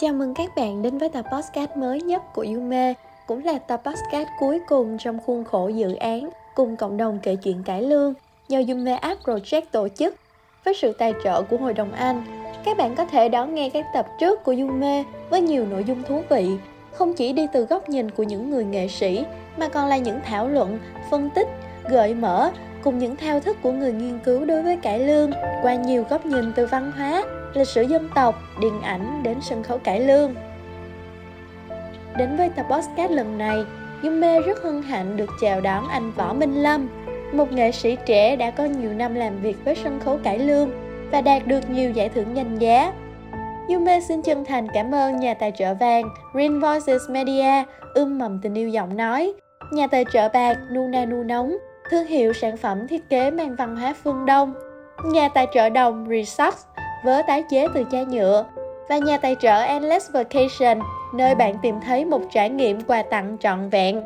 Chào mừng các bạn đến với tập podcast mới nhất của Yume, cũng là tập podcast cuối cùng trong khuôn khổ dự án cùng cộng đồng kể chuyện cải lương do Yume App Project tổ chức với sự tài trợ của Hội đồng Anh. Các bạn có thể đón nghe các tập trước của Yume với nhiều nội dung thú vị, không chỉ đi từ góc nhìn của những người nghệ sĩ mà còn là những thảo luận, phân tích, gợi mở cùng những thao thức của người nghiên cứu đối với cải lương qua nhiều góc nhìn từ văn hóa, lịch sử dân tộc, điện ảnh đến sân khấu cải lương. Đến với tập podcast lần này, Yume rất hân hạnh được chào đón anh Võ Minh Lâm, một nghệ sĩ trẻ đã có nhiều năm làm việc với sân khấu cải lương và đạt được nhiều giải thưởng danh giá. Yume xin chân thành cảm ơn nhà tài trợ vàng Green Voices Media ươm mầm tình yêu giọng nói, nhà tài trợ bạc Nuna Nu Nóng, thương hiệu sản phẩm thiết kế mang văn hóa phương Đông, nhà tài trợ đồng Resox vớ tái chế từ chai nhựa và nhà tài trợ Endless Vacation, nơi bạn tìm thấy một trải nghiệm quà tặng trọn vẹn.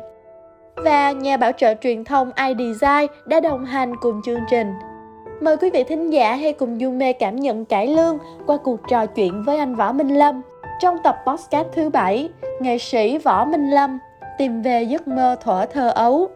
Và nhà bảo trợ truyền thông iDesign đã đồng hành cùng chương trình. Mời quý vị thính giả hãy cùng du mê cảm nhận cải lương qua cuộc trò chuyện với anh Võ Minh Lâm trong tập podcast thứ bảy, nghệ sĩ Võ Minh Lâm tìm về giấc mơ thuở thơ ấu.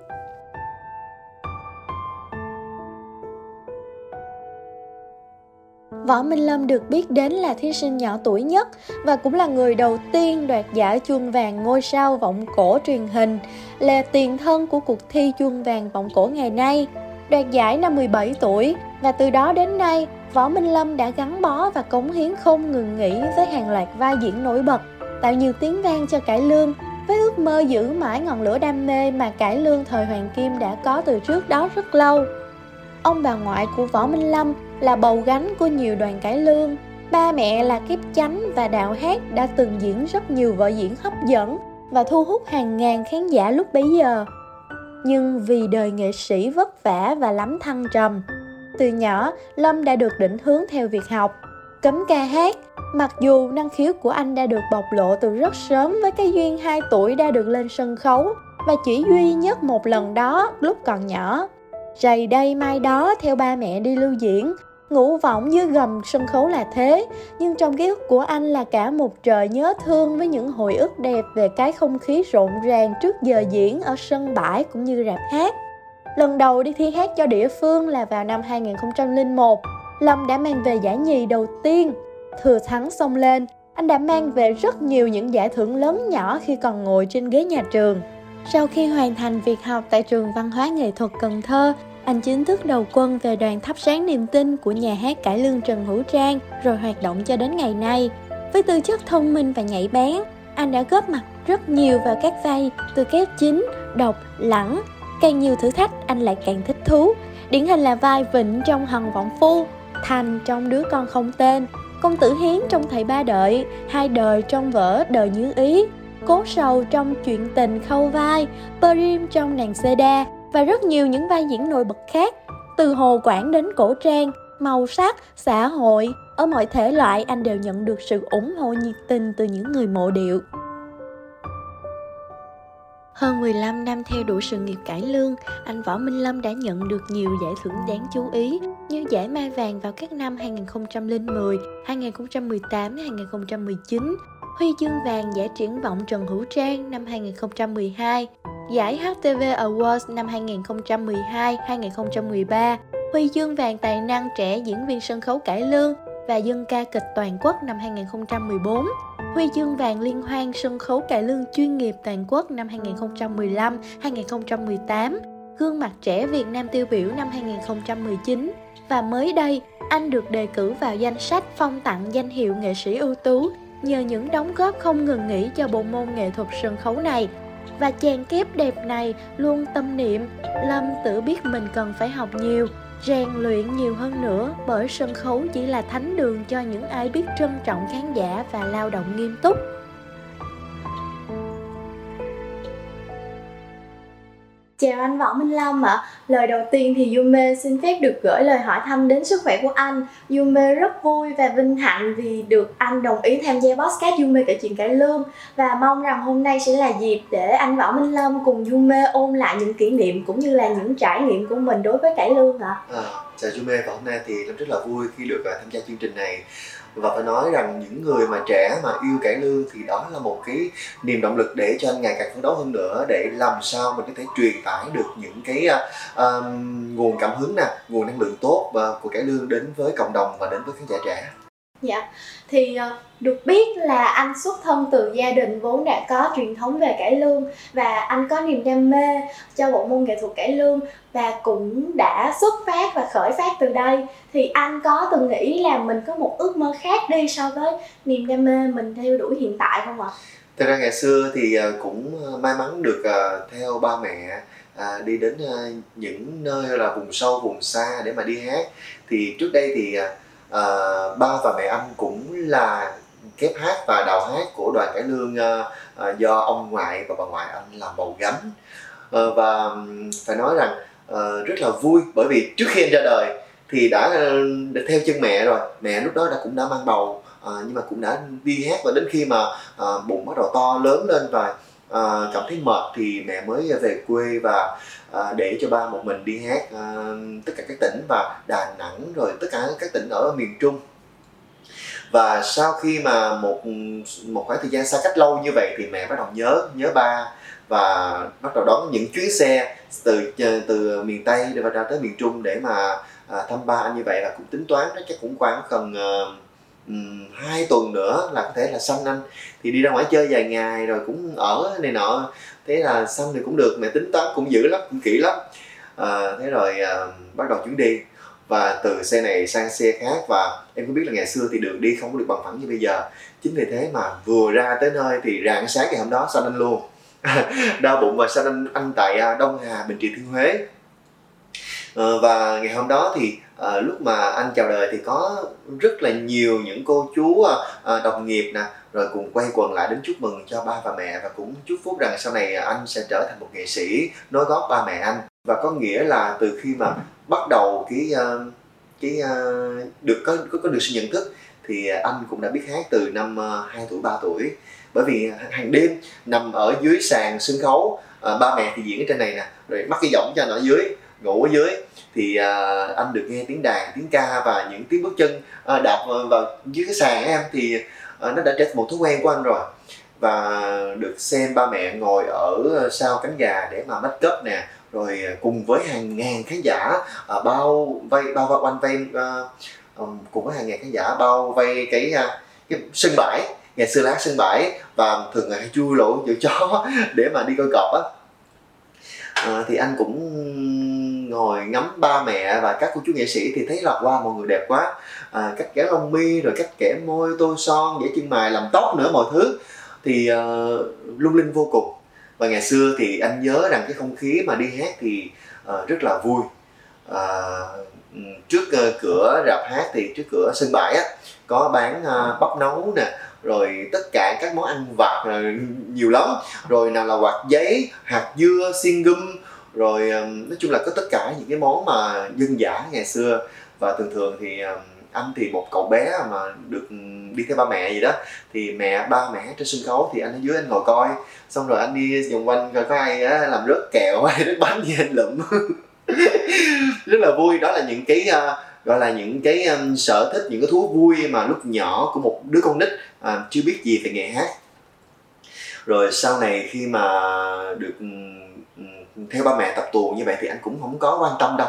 Võ Minh Lâm được biết đến là thí sinh nhỏ tuổi nhất và cũng là người đầu tiên đoạt giải chuông vàng ngôi sao vọng cổ truyền hình, là tiền thân của cuộc thi chuông vàng vọng cổ ngày nay. Đoạt giải năm 17 tuổi và từ đó đến nay, Võ Minh Lâm đã gắn bó và cống hiến không ngừng nghỉ với hàng loạt vai diễn nổi bật, tạo nhiều tiếng vang cho cải lương với ước mơ giữ mãi ngọn lửa đam mê mà cải lương thời Hoàng Kim đã có từ trước đó rất lâu. Ông bà ngoại của Võ Minh Lâm là bầu gánh của nhiều đoàn cải lương. Ba mẹ là kiếp chánh và đạo hát đã từng diễn rất nhiều vở diễn hấp dẫn và thu hút hàng ngàn khán giả lúc bấy giờ. Nhưng vì đời nghệ sĩ vất vả và lắm thăng trầm, từ nhỏ Lâm đã được định hướng theo việc học, cấm ca hát. Mặc dù năng khiếu của anh đã được bộc lộ từ rất sớm với cái duyên 2 tuổi đã được lên sân khấu và chỉ duy nhất một lần đó lúc còn nhỏ. Rày đây mai đó theo ba mẹ đi lưu diễn. Ngủ vọng dưới gầm sân khấu là thế Nhưng trong ký ức của anh là cả một trời nhớ thương Với những hồi ức đẹp về cái không khí rộn ràng Trước giờ diễn ở sân bãi cũng như rạp hát. Lần đầu đi thi hát cho địa phương là vào năm 2001 Lâm đã mang về giải nhì đầu tiên. Thừa thắng xông lên Anh đã mang về rất nhiều những giải thưởng lớn nhỏ khi còn ngồi trên ghế nhà trường. Sau khi hoàn thành việc học tại trường văn hóa nghệ thuật Cần Thơ, anh chính thức đầu quân về đoàn thắp sáng niềm tin của nhà hát cải lương Trần Hữu Trang rồi hoạt động cho đến ngày nay. Với tư chất thông minh và nhạy bén, anh đã góp mặt rất nhiều vào các vai từ kép chính, độc, lẳng. Càng nhiều thử thách anh lại càng thích thú. Điển hình là vai Vịnh trong Hằng Vọng Phu, Thành trong Đứa Con Không Tên, Công Tử Hiến trong Thầy Ba Đợi, Hai Đời trong vở Đời Như Ý, Cố Sầu trong Chuyện Tình Khâu Vai, Perim trong Nàng Seda và rất nhiều những vai diễn nổi bật khác. Từ Hồ Quảng đến Cổ Trang, màu sắc, xã hội, ở mọi thể loại anh đều nhận được sự ủng hộ nhiệt tình từ những người mộ điệu. Hơn 15 năm theo đuổi sự nghiệp cải lương, anh Võ Minh Lâm đã nhận được nhiều giải thưởng đáng chú ý như giải Mai Vàng vào các năm 2010, 2018, 2019, Huy chương vàng giải triển vọng Trần Hữu Trang năm 2012, giải HTV Awards năm 2012-2013, Huy chương vàng tài năng trẻ diễn viên sân khấu cải lương và dân ca kịch toàn quốc năm 2014, Huy chương vàng liên hoan sân khấu cải lương chuyên nghiệp toàn quốc năm 2015-2018, Gương mặt trẻ Việt Nam tiêu biểu năm 2019 và mới đây anh được đề cử vào danh sách phong tặng danh hiệu nghệ sĩ ưu tú nhờ những đóng góp không ngừng nghỉ cho bộ môn nghệ thuật sân khấu này và chàng kép đẹp này luôn tâm niệm, lâm tự biết mình cần phải học nhiều, rèn luyện nhiều hơn nữa, bởi sân khấu chỉ là thánh đường cho những ai biết trân trọng khán giả và lao động nghiêm túc. Chào anh Võ Minh Lâm ạ. À. Lời đầu tiên thì Yume xin phép được gửi lời hỏi thăm đến sức khỏe của anh. Yume rất vui và vinh hạnh vì được anh đồng ý tham gia podcast Yume kể chuyện cải lương và mong rằng hôm nay sẽ là dịp để anh Võ Minh Lâm cùng Yume ôn lại những kỷ niệm cũng như là những trải nghiệm của mình đối với cải lương ạ. À. chào Yume. Và hôm nay thì Lâm rất là vui khi được à, tham gia chương trình này và phải nói rằng những người mà trẻ mà yêu cải lương thì đó là một cái niềm động lực để cho anh ngày càng phấn đấu hơn nữa để làm sao mình có thể truyền tải được những cái uh, nguồn cảm hứng nè nguồn năng lượng tốt uh, của cải lương đến với cộng đồng và đến với khán giả trẻ. Dạ, thì ờ, được biết là anh xuất thân từ gia đình vốn đã có truyền thống về cải lương và anh có niềm đam mê cho bộ môn nghệ thuật cải lương và cũng đã xuất phát và khởi phát từ đây. Thì anh có từng nghĩ là mình có một ước mơ khác đi so với niềm đam mê mình theo đuổi hiện tại không ạ? Thật ra ngày xưa thì ờ, cũng ờ, may mắn được theo ba mẹ à, đi đến những nơi là vùng sâu vùng xa để mà đi hát thì trước đây thì à, ba và mẹ anh cũng là kép hát và đào hát của đoàn cải lương à, do ông ngoại và bà ngoại anh làm bầu gánh. À, và phải nói rằng à, rất là vui bởi vì trước khi anh ra đời thì đã theo chân mẹ rồi. Mẹ lúc đó đã cũng đã mang bầu à, nhưng mà cũng đã đi hát và đến khi mà à, bụng bắt đầu to lớn lên và à, cảm thấy mệt thì mẹ mới về quê và à, để cho ba một mình đi hát à, tất cả các tỉnh và Đà Nẵng rồi tất cả các tỉnh ở miền Trung. Và sau khi mà một một khoảng thời gian xa cách lâu như vậy thì mẹ bắt đầu nhớ nhớ ba và bắt đầu đón những chuyến xe từ ờ, từ miền Tây và ra tới miền Trung để mà à, thăm ba anh như vậy. Là cũng tính toán đó chắc cũng khoảng cần uh, ờ, hai tuần nữa là có thể là sanh anh thì đi ra ngoài chơi vài ngày rồi cũng ở này nọ. Thế là xong thì cũng được mẹ tính toán cũng dữ lắm cũng kỹ lắm. À, thế rồi à, bắt đầu chuyến đi. Và từ xe này sang xe khác và em cũng biết là ngày xưa thì đường đi không có được bằng phẳng như bây giờ. Chính vì thế mà vừa ra tới nơi thì rạng sáng ngày hôm đó sanh anh luôn. Đau bụng và sanh anh, anh tại à, Đông Hà Bình Trị Thiên Huế. Ờ, và ngày hôm đó thì à, lúc mà anh chào đời thì có rất là nhiều những cô chú à, đồng nghiệp nè rồi cùng quay quần lại đến chúc mừng cho ba và mẹ và cũng chúc phúc rằng sau này anh sẽ trở thành một nghệ sĩ nối gót ba mẹ anh. Và có nghĩa là từ khi mà bắt đầu cái cái được có có, có được sự nhận thức thì anh cũng đã biết hát từ năm 2 tuổi 3 tuổi. Bởi vì hàng đêm nằm ở dưới sàn sân khấu ba mẹ thì diễn ở trên này nè rồi mắc cái giọng cho anh ở dưới ngủ ở dưới thì à, anh được nghe tiếng đàn tiếng ca và những tiếng bước chân à, đạp vào dưới cái sàn em thì Ờ, nó đã trở thành một thói quen của anh rồi. Và được xem ba mẹ ngồi ở sau cánh gà để mà make up nè rồi cùng với hàng ngàn khán giả uh, bao vây bao vây quanh vây uh, cùng với hàng ngàn khán giả bao vây cái uh, cái sân bãi ngày xưa lát sân bãi và thường ngày chui lỗ giữa chó để mà đi coi cọp á. À, thì anh cũng ngồi ngắm ba mẹ và các cô chú nghệ sĩ thì thấy là wow mọi người đẹp quá. À, cách kẻ lông mi rồi cách kẻ môi tô son vẽ chân mày làm tóc nữa mọi thứ. Thì uh, lung linh vô cùng. Và ngày xưa thì anh nhớ rằng cái không khí mà đi hát thì uh, rất là vui. Uh, trước uh, cửa rạp hát thì trước cửa sân bãi á có bán uh, bắp nấu nè rồi tất cả các món ăn vặt nhiều lắm. Rồi nào là quạt giấy hạt dưa xiên gum rồi nói chung là có tất cả những cái món mà dân dã ngày xưa. Và thường thường thì anh thì một cậu bé mà được đi theo ba mẹ gì đó. Thì mẹ ba mẹ trên sân khấu thì anh ở dưới anh ngồi coi. Xong rồi anh đi vòng quanh coi có ai á, làm rớt kẹo hay rớt bánh gì anh lụm. Rất là vui. Đó là những cái uh, gọi là những cái um, sở thích những cái thú vui mà lúc nhỏ của một đứa con nít uh, chưa biết gì về nghề hát. Rồi sau này khi mà được um, theo ba mẹ tập tù như vậy thì anh cũng không có quan tâm đâu.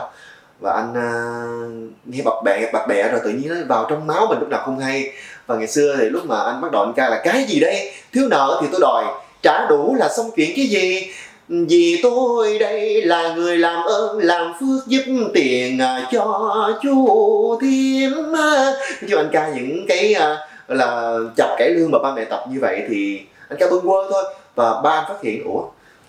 Và anh uh, nghe bập bẹ bập bẹ rồi tự nhiên nó vào trong máu mình lúc nào không hay. Và ngày xưa thì lúc mà anh bắt đầu anh ca là cái gì đây? Thiếu nợ thì tôi đòi. Trả đủ là xong chuyện cái gì? Vì tôi đây là người làm ơn làm phước giúp tiền à, cho chú thêm à. cho anh ca những cái uh, là chọc cải lương mà ba mẹ tập như vậy thì anh ca bưng quơ thôi. Và ba anh phát hiện ủa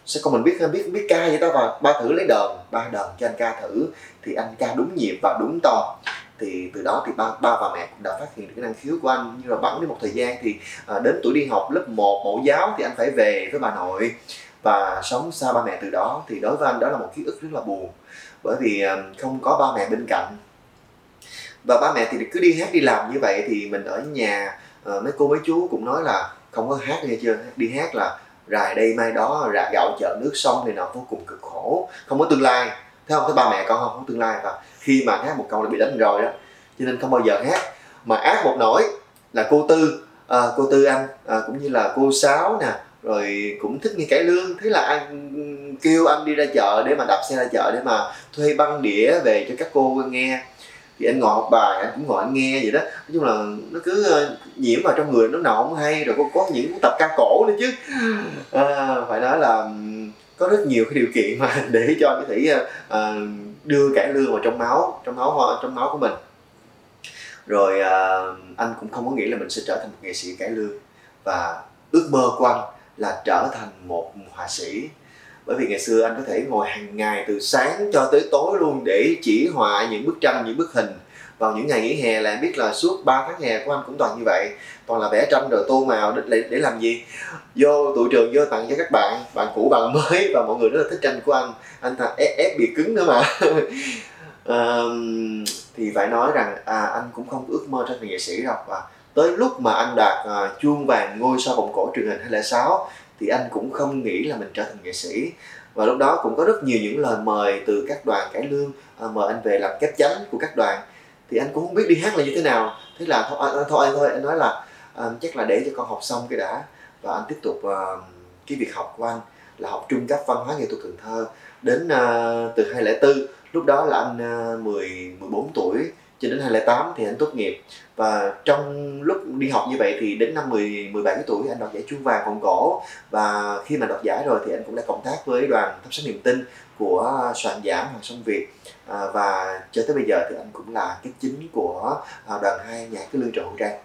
sao con mình biết biết biết ca vậy ta và ba thử lấy đờn ba đờn cho anh ca thử. Thì anh ca đúng nhịp và đúng to. Thì từ đó thì ba ba và mẹ cũng đã phát hiện được cái năng khiếu của anh. Nhưng mà bẵng đến một thời gian thì à, đến tuổi đi học lớp 1 mẫu giáo thì anh phải về với bà nội. Và sống xa ba mẹ từ đó thì đối với anh đó là một ký ức rất là buồn. Bởi vì à, không có ba mẹ bên cạnh. Và ba mẹ thì cứ đi hát đi làm như vậy thì mình ở nhà à, mấy cô mấy chú cũng nói là không có hát nghe chưa? Đi hát là rài đây mai đó rạ gạo chợ nước sông thì nó vô cùng cực khổ. Không có tương lai. Thấy không? Thấy ba mẹ con không? Có tương lai. Và khi khi mà hát một câu là bị đánh rồi đó cho nên không bao giờ hát. Mà ác một nỗi là cô tư. À, cô tư anh à, cũng như là cô sáu nè rồi cũng thích nghe cải lương. Thế là anh kêu anh đi ra chợ để mà đạp xe ra chợ để mà thuê băng đĩa về cho các cô nghe thì anh ngồi học bài anh cũng ngồi anh nghe vậy đó. Nói chung là nó cứ ờ, nhiễm vào trong người nó nào không hay rồi có, có những tập ca cổ nữa chứ. À, phải nói là có rất nhiều cái điều kiện mà để cho cái thủy à, đưa cải lương vào trong máu trong máu trong máu của mình. Rồi à, anh cũng không có nghĩ là mình sẽ trở thành một nghệ sĩ cải lương. Và ước mơ của anh là trở thành một họa sĩ bởi vì ngày xưa anh có thể ngồi hàng ngày từ sáng cho tới tối luôn để chỉ họa những bức tranh những bức hình. Vào những ngày nghỉ hè là em biết là suốt 3 tháng hè của anh cũng toàn như vậy. Toàn là vẽ tranh rồi tô màu để, để làm gì? Vô tụi trường vô tặng cho các bạn bạn cũ bạn mới và mọi người rất là thích tranh của anh. Anh ta ép, ép bị cứng nữa mà. À, thì phải nói rằng à, anh cũng không ước mơ trở thành nghệ sĩ đâu. Và tới lúc mà anh đạt à, ờ, chuông vàng ngôi sao vòng cổ truyền hình 206 thì anh cũng không nghĩ là mình trở thành nghệ sĩ. Và lúc đó cũng có rất nhiều những lời mời từ các đoàn cải lương à, mời anh về làm kép chánh của các đoàn. Thì anh cũng không biết đi hát là như thế nào. Thế là thôi anh thôi anh thôi anh nói là à, chắc là để cho con học xong cái đã. Và anh tiếp tục à, cái việc học của anh là học trung cấp văn hóa nghệ thuật Cần Thơ. Đến à, từ 2004 lúc đó là anh à, 10 14 tuổi cho đến 2008 thì anh tốt nghiệp. Và trong lúc đi học như vậy thì đến năm 10 17 tuổi anh đoạt giải chuông vàng vòng cổ. Và khi mà đoạt giải rồi thì anh cũng đã cộng tác với đoàn thắp sáng niềm tin của soạn giảm Hoàng Sông Việt. À, và cho tới bây giờ thì anh cũng là cái chính của à, đoàn hai nhạc cái lương trợ hữu trang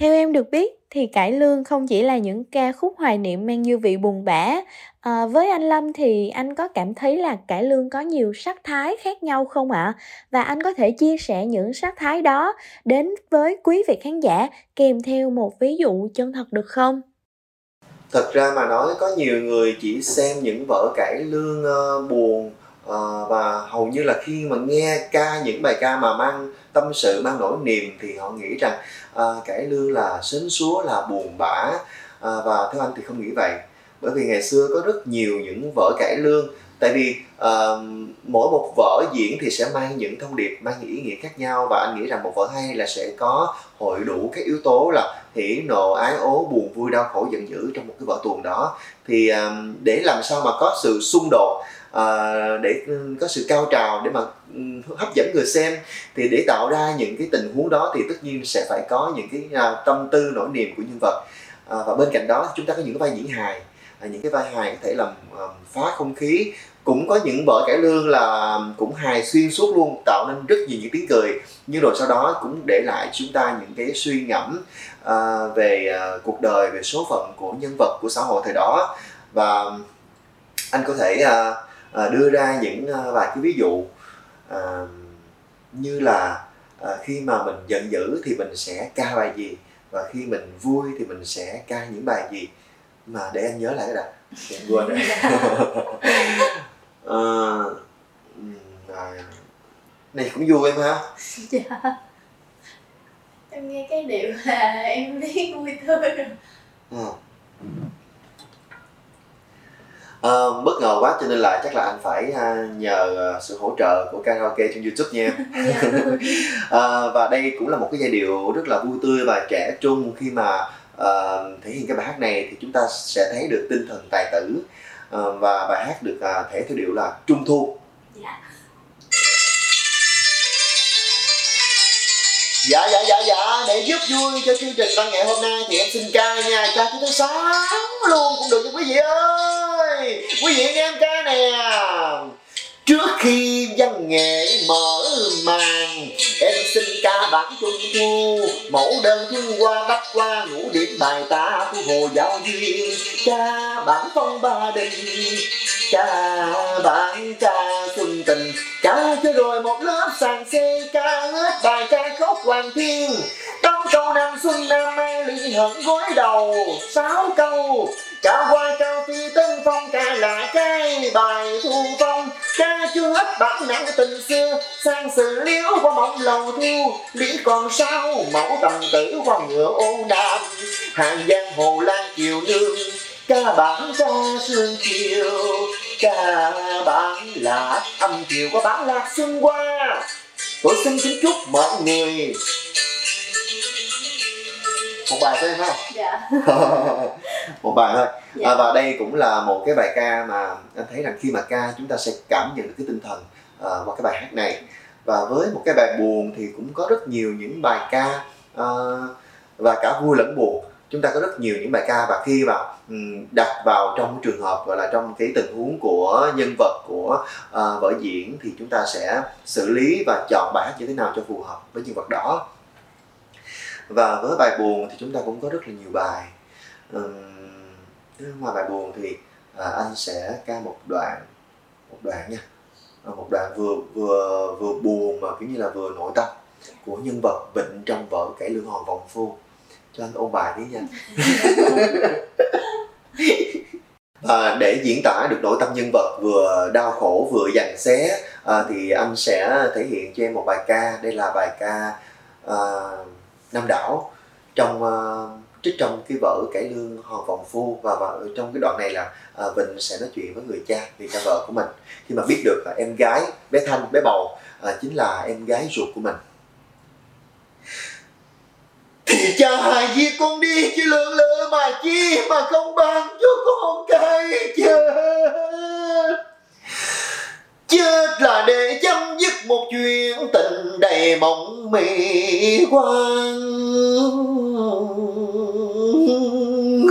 theo em được biết thì cải lương không chỉ là những ca khúc hoài niệm mang dư vị buồn bã. À, với anh Lâm thì anh có cảm thấy là cải lương có nhiều sắc thái khác nhau không ạ? À? Và anh có thể chia sẻ những sắc thái đó đến với quý vị khán giả kèm theo một ví dụ chân thật được không? Thật ra mà nói có nhiều người chỉ xem những vở cải lương uh, buồn uh, và hầu như là khi mà nghe ca những bài ca mà mang tâm sự mang nỗi niềm thì họ nghĩ rằng à, cải lương là sến súa là buồn bã à, và theo anh thì không nghĩ vậy. Bởi vì ngày xưa có rất nhiều những vở cải lương. Tại vì uh, mỗi một vở diễn thì sẽ mang những thông điệp mang những ý nghĩa khác nhau. Và anh nghĩ rằng một vở hay là sẽ có hội đủ các yếu tố là hỉ nộ ái ố buồn vui đau khổ giận dữ trong một cái vở tuồng đó. Thì uh, để làm sao mà có sự xung đột Ờ, để ừ, có sự cao trào để mà ừ, hấp dẫn người xem thì để tạo ra những cái tình huống đó thì tất nhiên sẽ phải có những cái à, tâm tư nỗi niềm của nhân vật. Ờ, và bên cạnh đó chúng ta có những cái vai diễn hài. À, những cái vai hài có thể làm à, phá không khí. Cũng có những vở cải lương là cũng hài xuyên suốt luôn tạo nên rất nhiều những tiếng cười. Nhưng rồi sau đó cũng để lại chúng ta những cái suy ngẫm ờ, về cuộc đời về số phận của nhân vật của xã hội thời đó. Và anh có thể uh, à, đưa ra những à, vài cái ví dụ à, như là à, khi mà mình giận dữ thì mình sẽ ca bài gì và khi mình vui thì mình sẽ ca những bài gì. Mà để anh nhớ lại cái đã anh quên rồi. À, này cũng vui em ha. Dạ. Em nghe cái điệu là em biết vui tươi rồi. À uh, bất ngờ quá cho nên là chắc là anh phải uh, nhờ uh, sự hỗ trợ của karaoke trên youtube nha. Uh, và đây cũng là một cái giai điệu rất là vui tươi và trẻ trung. Khi mà uh, thể hiện cái bài hát này thì chúng ta sẽ thấy được tinh thần tài tử uh, và bài hát được uh, thể theo điệu là trung thu. Yeah. dạ dạ dạ dạ. Để giúp vui cho chương trình văn nghệ hôm nay thì em xin ca nha. Ca cho tới sáng luôn cũng được nha quý vị ơi quý vị nghe em ca nè. Trước khi văn nghệ mở màn, Em xin ca bản trung thu. Mẫu đơn thương qua đắp qua ngủ điểm bài ta thu hồ giáo duyên Ca bản phong ba đình, Ca bản ca xuân tình. Ca cho rồi một lớp sàn xe Ca hết bài ca khóc hoàng thiên câu năm xuân năm mai ly hận gối đầu, Sáu câu. Cả qua cao phi tân phong ca lại cái bài thu phong. Ca chưa hết bản nặng tình xưa, Sang sự liễu qua mộng lầu thu. Lý còn sao, mẫu tầm tử qua ngựa ô đàm Hàng giang hồ lan chiều nương, ca bản ca sương chiều. Ca bản lạc âm chiều qua bản lạc xuân qua tôi xin kính chúc mọi người một bài thôi không? Dạ. Một bài thôi. Dạ. à, và đây cũng là một cái bài ca mà anh thấy rằng khi mà ca chúng ta sẽ cảm nhận được cái tinh thần à, qua cái bài hát này. Và với một cái bài buồn thì cũng có rất nhiều những bài ca à, và cả vui lẫn buồn. Chúng ta có rất nhiều những bài ca và khi mà ừm, đặt vào trong trường hợp gọi là trong cái tình huống của nhân vật của à, vở diễn thì chúng ta sẽ xử lý và chọn bài hát như thế nào cho phù hợp với nhân vật đó và với bài buồn thì chúng ta cũng có rất là nhiều bài. Ngoài bài buồn thì à, anh sẽ ca một đoạn một đoạn nha. À, một đoạn vừa vừa vừa buồn mà kiểu như là vừa nội tâm của nhân vật Vịnh trong vở cải lương hòn vọng phu. Cho anh ôn bài tí nha. À, để diễn tả được nội tâm nhân vật vừa đau khổ vừa giằng xé à, thì anh sẽ thể hiện cho em một bài ca. Đây là bài ca à, Nam Đảo trong ờ, trích trong cái vở cải lương hòn vòng phu và, và trong cái đoạn này là à, Vịnh sẽ nói chuyện với người cha người cha vợ của mình. Khi mà biết được là em gái bé Thanh bé bầu à, chính là em gái ruột của mình. Thì cha hài giết con đi chứ lượng lỡ mà chi mà không ban cho con cái chết chết là để chấm dứt một chuyện tình đầy mộng mị quan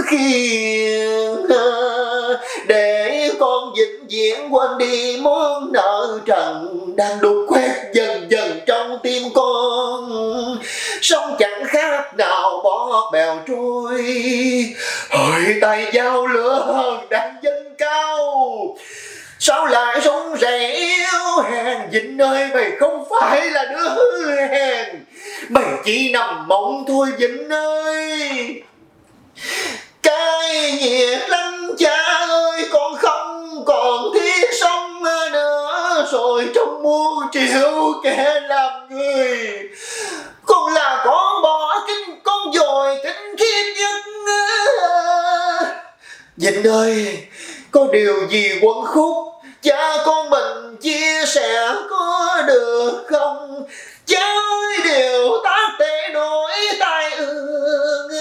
Khi à, để con vĩnh viễn quên đi món nợ trần đang đục khoét dần dần trong tim con. Sống chẳng khác nào bỏ bèo trôi hơi tay dao lửa hờn đang dâng cao sao lại sống rẻ yếu hèn? Dĩnh ơi mày không phải là đứa hèn. Mày chỉ nằm mộng thôi dĩnh ơi. Cái nhiệt lắm cha ơi, con không còn thiết sống nữa. Rồi trong muôn triệu kẻ làm người. Con là con bỏ kinh con dồi kinh khiếp nhất dĩnh ơi, có điều gì quẩn khúc? Cha con mình chia sẻ có được không? Ơi điều tác tệ nổi tai ương.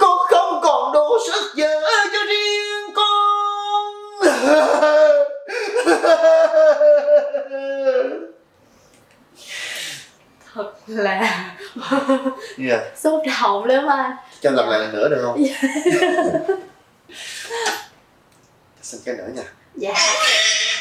Con không còn đủ sức vợ cho riêng con. Thật là yeah. xúc động lắm anh. Cho làm lại lần nữa được không xin cái nữa nha dạ yeah.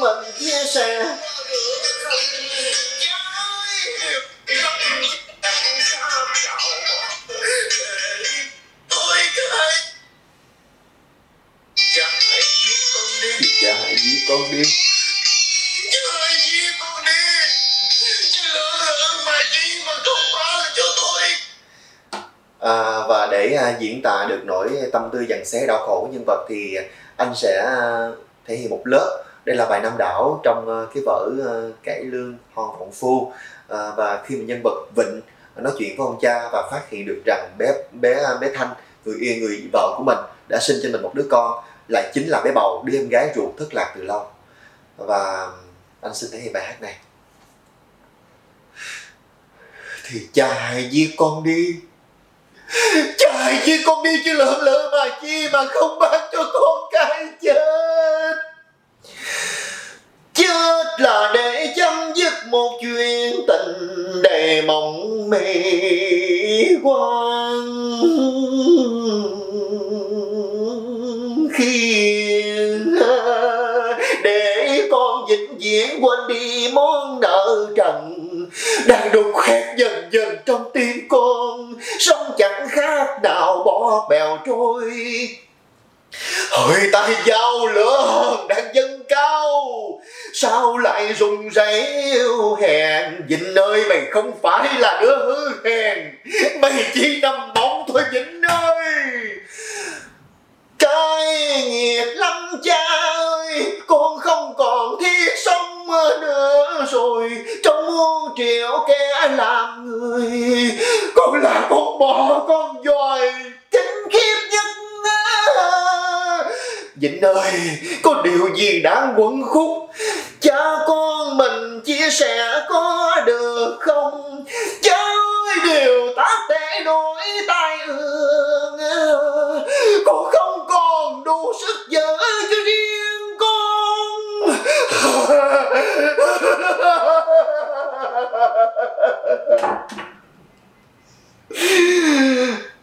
Mình chia sẻ cha hãy giết con đi À, và để à, diễn tả được nỗi tâm tư dằn xé đau khổ của nhân vật thì à, anh sẽ à, thể hiện một lớp đây là bài Nam Đảo trong ờ, cái vở ờ, cải lương hòn phụng phu. À, và khi mà nhân vật Vịnh nói chuyện với ông cha và phát hiện được rằng bé bé bé Thanh người yêu người vợ của mình đã sinh cho mình một đứa con lại chính là bé bầu đứa em gái ruột thất lạc từ lâu. Và anh xin thể hiện bài hát này. Thì cha hãy giết con đi cha hãy giết con đi chứ lỡ lỡ mà chi mà không bèo trôi. Hơi tay dao lửa đang dâng cao, Sao lại rùng rẩy hèn? Vịnh ơi, mày không phải là đứa hư hèn, Mày chỉ nằm bóng thôi Vịnh ơi. Cái nghiệt lắm cha ơi, Con không còn thiết sống nữa rồi, Trong muôn triệu kẻ làm người, Con là con bò, con vô Vĩnh ơi, có điều gì đáng quấn khúc? Cha con mình chia sẻ có được không? Cha ơi, điều tác để đổi tai ương Con không còn đủ sức giữ cho riêng con.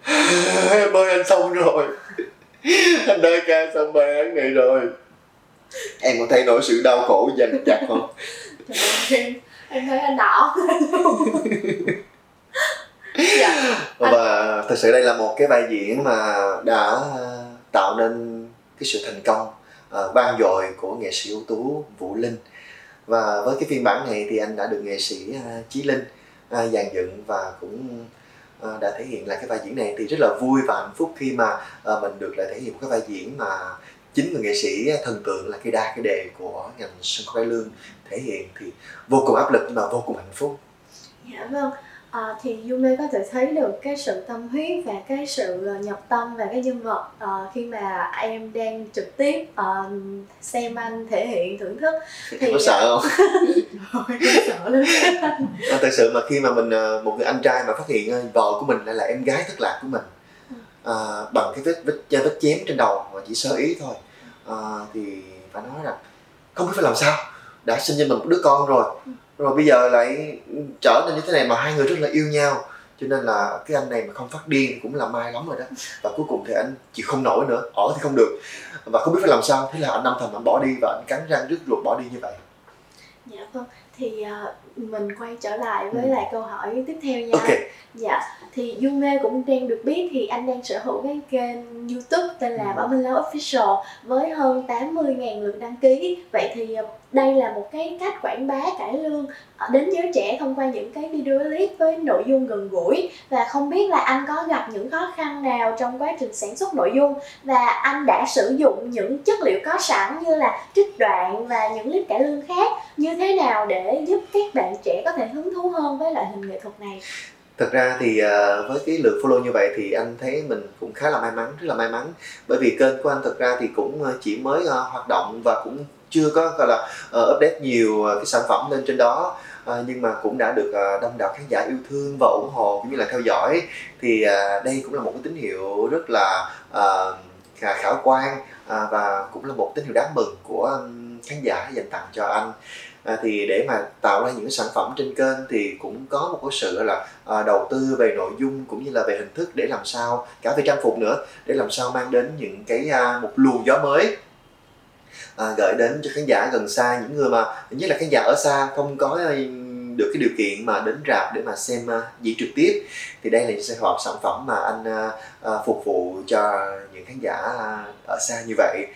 Em ơi anh xong rồi. Anh ơi ca xong bài án này rồi Em có thấy nỗi sự đau khổ dằn chặt không? Em, em thấy anh đỏ dạ. Và thật sự đây là một cái vai diễn mà đã tạo nên cái sự thành công uh, vang dội của nghệ sĩ ưu tú Vũ Linh và với cái phiên bản này thì anh đã được nghệ sĩ uh, Chí Linh uh, dàn dựng và cũng Ờ, đã thể hiện lại cái vai diễn này thì rất là vui và hạnh phúc khi mà ờ, mình được lại thể hiện một cái vai diễn mà chính người nghệ sĩ thần tượng là cái đa cái đề của ngành sân khấu cải lương thể hiện thì vô cùng áp lực nhưng mà vô cùng hạnh phúc. Dạ vâng. À, thì Yume có thể thấy được cái sự tâm huyết và cái sự ờ, nhập tâm và cái nhân vật à, khi mà em đang trực tiếp uh, xem anh thể hiện thưởng thức. Thì có sợ không? Rồi, sợ lắm. À, thật sự mà khi mà mình một người anh trai mà phát hiện vợ của mình lại là em gái thất lạc của mình à, bằng cái vết vết vết chém trên đầu mà chỉ sơ ý thôi à, thì phải nói rằng không biết phải làm sao. Đã sinh cho mình một đứa con rồi rồi bây giờ lại trở nên như thế này mà hai người rất là yêu nhau cho nên là cái anh này mà không phát điên cũng là may lắm rồi đó. Và cuối cùng thì anh chịu không nổi nữa ở thì không được. Và không biết phải làm sao thế là anh âm thầm anh bỏ đi và anh cắn răng rứt ruột bỏ đi như vậy. Dạ vâng thì uh, mình quay trở lại với ừ. lại câu hỏi tiếp theo nha okay. dạ thì Yume cũng đang được biết thì anh đang sở hữu cái kênh YouTube tên là ừ. Bảo Minh Lâu Official với hơn 80.000 lượt đăng ký vậy thì uh, đây là một cái cách quảng bá cải lương ờ, đến giới trẻ thông qua những cái video clip với nội dung gần gũi và không biết là anh có gặp những khó khăn nào trong quá trình sản xuất nội dung và anh đã sử dụng những chất liệu có sẵn như là trích đoạn và những clip cải lương khác như thế nào để giúp các bạn trẻ có thể hứng thú hơn với loại hình nghệ thuật này? Thật ra thì uh, với cái lượt follow như vậy thì anh thấy mình cũng khá là may mắn rất là may mắn. Bởi vì kênh của anh thật ra thì cũng ờ, chỉ mới uh, hoạt động và cũng chưa có gọi là uh, update nhiều cái sản phẩm lên trên đó. Nhưng mà cũng đã được uh, đông đảo khán giả yêu thương và ủng hộ cũng như là theo dõi. Thì đây cũng là một cái tín hiệu rất là khả quan và cũng là một tín hiệu đáng mừng của khán giả dành tặng cho anh à, thì để mà tạo ra những sản phẩm trên kênh thì cũng có một cái sự là à, đầu tư về nội dung cũng như là về hình thức để làm sao cả về trang phục nữa để làm sao mang đến những cái à, một luồng gió mới à, gửi đến cho khán giả gần xa những người mà nhất là khán giả ở xa không có được cái điều kiện mà đến rạp để mà xem à, uh, diễn trực tiếp. Thì đây là những sản phẩm sản phẩm mà anh uh, uh, phục vụ cho những khán giả uh, ở xa như vậy.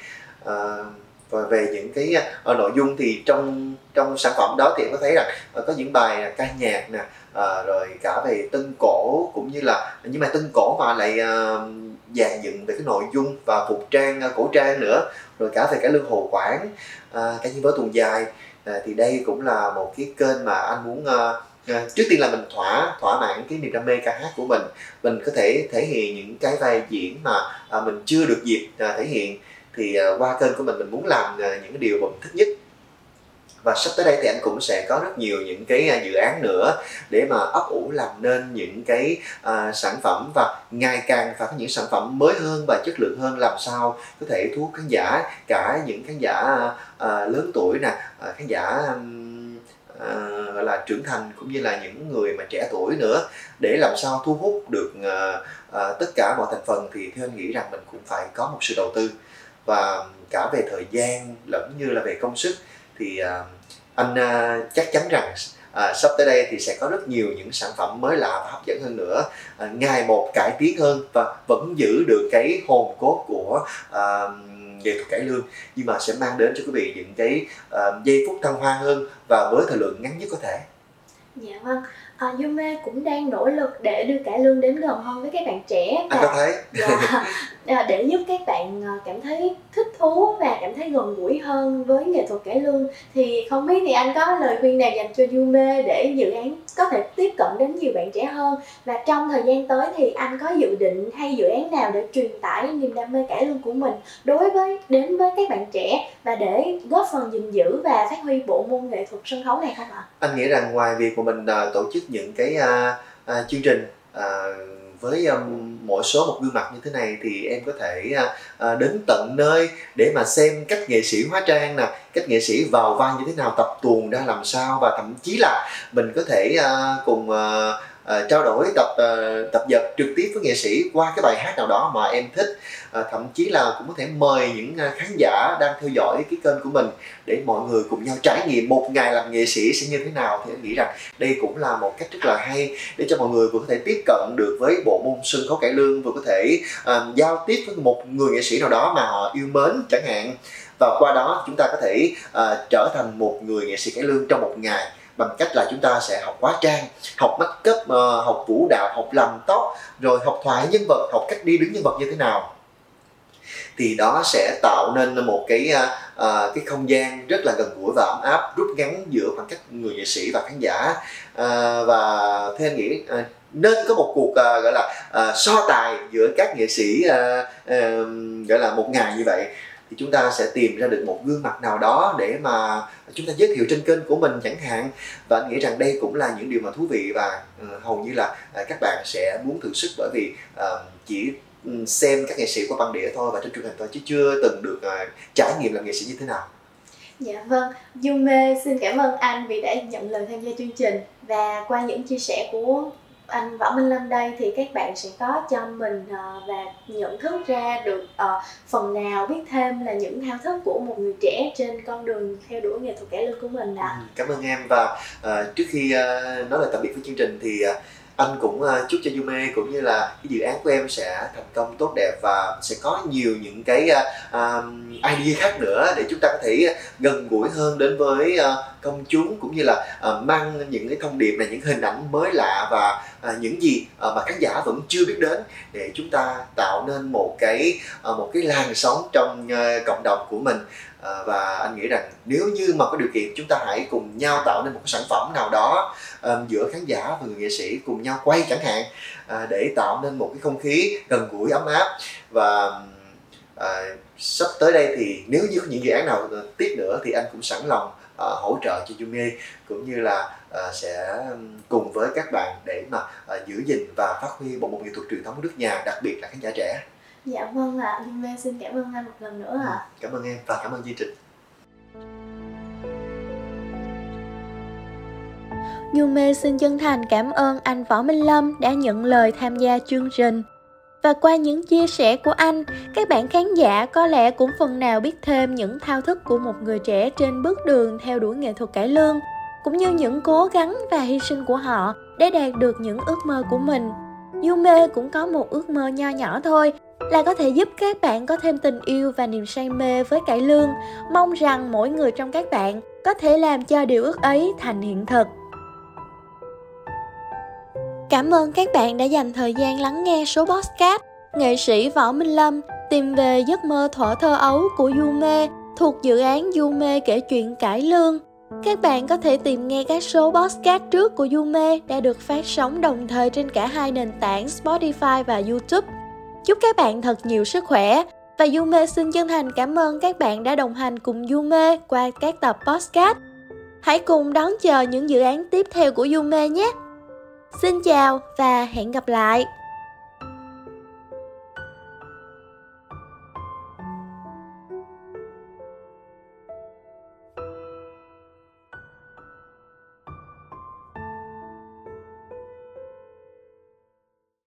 Uh, và về những cái uh, nội dung thì trong trong sản phẩm đó thì em có thấy rằng uh, có những bài uh, ca nhạc nè uh, rồi cả về tân cổ cũng như là nhưng mà tân cổ mà lại uh, dàn dựng về cái nội dung và phục trang uh, cổ trang nữa rồi cả về cái lương hồ quảng uh, cả những vở tuồng dài. Uh, thì đây cũng là một cái kênh mà anh muốn uh, à, trước tiên là mình thỏa thỏa mãn cái niềm đam mê ca hát của mình. Mình có thể thể hiện những cái vai diễn mà à, mình chưa được dịp à, thể hiện thì à, qua kênh của mình mình muốn làm à, những cái điều mà mình thích nhất. Và sắp tới đây thì anh cũng sẽ có rất nhiều những cái à, dự án nữa để mà ấp ủ làm nên những cái uh, sản phẩm và ngày càng phải có những sản phẩm mới hơn và chất lượng hơn. Làm sao có thể thu hút khán giả cả những khán giả uh, lớn tuổi nè uh, khán giả um, uh, gọi là trưởng thành cũng như là những người mà trẻ tuổi nữa để làm sao thu hút được uh, uh, tất cả mọi thành phần. Thì theo anh nghĩ rằng mình cũng phải có một sự đầu tư và cả về thời gian lẫn như là về công sức thì uh, anh uh, chắc chắn rằng à, sắp tới đây thì sẽ có rất nhiều những sản phẩm mới lạ và hấp dẫn hơn nữa. À, ngày một cải tiến hơn và vẫn giữ được cái hồn cốt của à, nghệ thuật cải lương nhưng mà sẽ mang đến cho quý vị những cái uh, giây phút thăng hoa hơn và với thời lượng ngắn nhất có thể. Dạ vâng à, Yume cũng đang nỗ lực để đưa cải lương đến gần hơn với các bạn trẻ và anh có thấy? dạ, để giúp các bạn à, cảm thấy thích thú và cảm thấy gần gũi hơn với nghệ thuật cải lương. Thì không biết thì anh có lời khuyên nào dành cho Yume để dự án có thể tiếp cận đến nhiều bạn trẻ hơn? Và trong thời gian tới thì anh có dự định hay dự án nào để truyền tải niềm đam mê cải lương của mình đối với đến với các bạn trẻ và để góp phần gìn giữ và phát huy bộ môn nghệ thuật sân khấu này không ạ? Anh nghĩ rằng ngoài việc của mình tổ chức những cái uh, uh, chương trình uh, với um, mỗi số một gương mặt như thế này thì em có thể uh, đến tận nơi để mà xem cách nghệ sĩ hóa trang nè cách nghệ sĩ vào vai như thế nào tập tuồng ra làm sao và thậm chí là mình có thể uh, cùng uh, uh, trao đổi tập uh, tập dật trực tiếp với nghệ sĩ qua cái bài hát nào đó mà em thích. Uh, thậm chí là cũng có thể mời những uh, khán giả đang theo dõi cái kênh của mình để mọi người cùng nhau trải nghiệm một ngày làm nghệ sĩ sẽ như thế nào. Thì em nghĩ rằng đây cũng là một cách rất là hay để cho mọi người vừa có thể tiếp cận được với bộ môn sân khấu cải lương vừa có thể uh, giao tiếp với một người nghệ sĩ nào đó mà họ yêu mến chẳng hạn. Và qua đó chúng ta có thể uh, trở thành một người nghệ sĩ cải lương trong một ngày bằng cách là chúng ta sẽ học hóa trang học make up ờ, học vũ đạo học làm tóc rồi học thoại nhân vật học cách đi đứng nhân vật như thế nào. Thì đó sẽ tạo nên một cái uh, cái không gian rất là gần gũi và ấm áp rút ngắn giữa khoảng cách người nghệ sĩ và khán giả. Uh, và theo anh nghĩ uh, nên có một cuộc uh, gọi là uh, so tài giữa các nghệ sĩ uh, uh, gọi là một ngày như vậy thì chúng ta sẽ tìm ra được một gương mặt nào đó để mà chúng ta giới thiệu trên kênh của mình chẳng hạn. Và anh nghĩ rằng đây cũng là những điều mà thú vị và uh, hầu như là uh, các bạn sẽ muốn thử sức bởi vì uh, chỉ ừ, xem các nghệ sĩ qua băng đĩa thôi và trên truyền hình thôi chứ chưa từng được uh, trải nghiệm làm nghệ sĩ như thế nào. Dạ vâng, Dung Mê xin cảm ơn anh vì đã nhận lời tham gia chương trình và qua những chia sẻ của anh Võ Minh Lâm đây thì các bạn sẽ có cho mình uh, và nhận thức ra được uh, phần nào biết thêm là những thao thức của một người trẻ trên con đường theo đuổi nghệ thuật cải lương của mình ạ. À. Cảm ơn em và uh, trước khi uh, nói lời tạm biệt với chương trình thì uh, anh cũng uh, chúc cho Yume cũng như là cái dự án của em sẽ thành công tốt đẹp và sẽ có nhiều những cái uh, idea khác nữa để chúng ta có thể gần gũi hơn đến với uh, công chúng cũng như là uh, mang những cái thông điệp này những hình ảnh mới lạ và À, những gì à, mà khán giả vẫn chưa biết đến để chúng ta tạo nên một cái à, một cái làn sóng trong cộng đồng của mình. À, và anh nghĩ rằng nếu như mà có điều kiện chúng ta hãy cùng nhau tạo nên một cái sản phẩm nào đó giữa khán giả và người nghệ sĩ cùng nhau quay chẳng hạn à, để tạo nên một cái không khí gần gũi ấm áp. Và à, sắp tới đây thì nếu như có những dự án nào tiếp nữa thì anh cũng sẵn lòng à, hỗ trợ cho Yume cũng như là sẽ cùng với các bạn để mà uh, giữ gìn và phát huy bộ môn nghệ thuật truyền thống của nước nhà đặc biệt là khán giả trẻ. Dạ vâng ạ, à. Yume xin cảm ơn anh một lần nữa ạ. À. Cảm ơn em và cảm ơn chương trình. Yume xin chân thành cảm ơn anh Võ Minh Lâm đã nhận lời tham gia chương trình. Và qua những chia sẻ của anh, các bạn khán giả có lẽ cũng phần nào biết thêm những thao thức của một người trẻ trên bước đường theo đuổi nghệ thuật cải lương, cũng như những cố gắng và hy sinh của họ để đạt được những ước mơ của mình. Yume cũng có một ước mơ nho nhỏ thôi, là có thể giúp các bạn có thêm tình yêu và niềm say mê với cải lương. Mong rằng mỗi người trong các bạn có thể làm cho điều ước ấy thành hiện thực. Cảm ơn các bạn đã dành thời gian lắng nghe số podcast Nghệ sĩ Võ Minh Lâm tìm về giấc mơ thỏa thơ ấu của Yume thuộc dự án Yume kể chuyện cải lương. Các bạn có thể tìm nghe các số podcast trước của Yume đã được phát sóng đồng thời trên cả hai nền tảng Spotify và YouTube. Chúc các bạn thật nhiều sức khỏe và Yume xin chân thành cảm ơn các bạn đã đồng hành cùng Yume qua các tập podcast. Hãy cùng đón chờ những dự án tiếp theo của Yume nhé. Xin chào và hẹn gặp lại.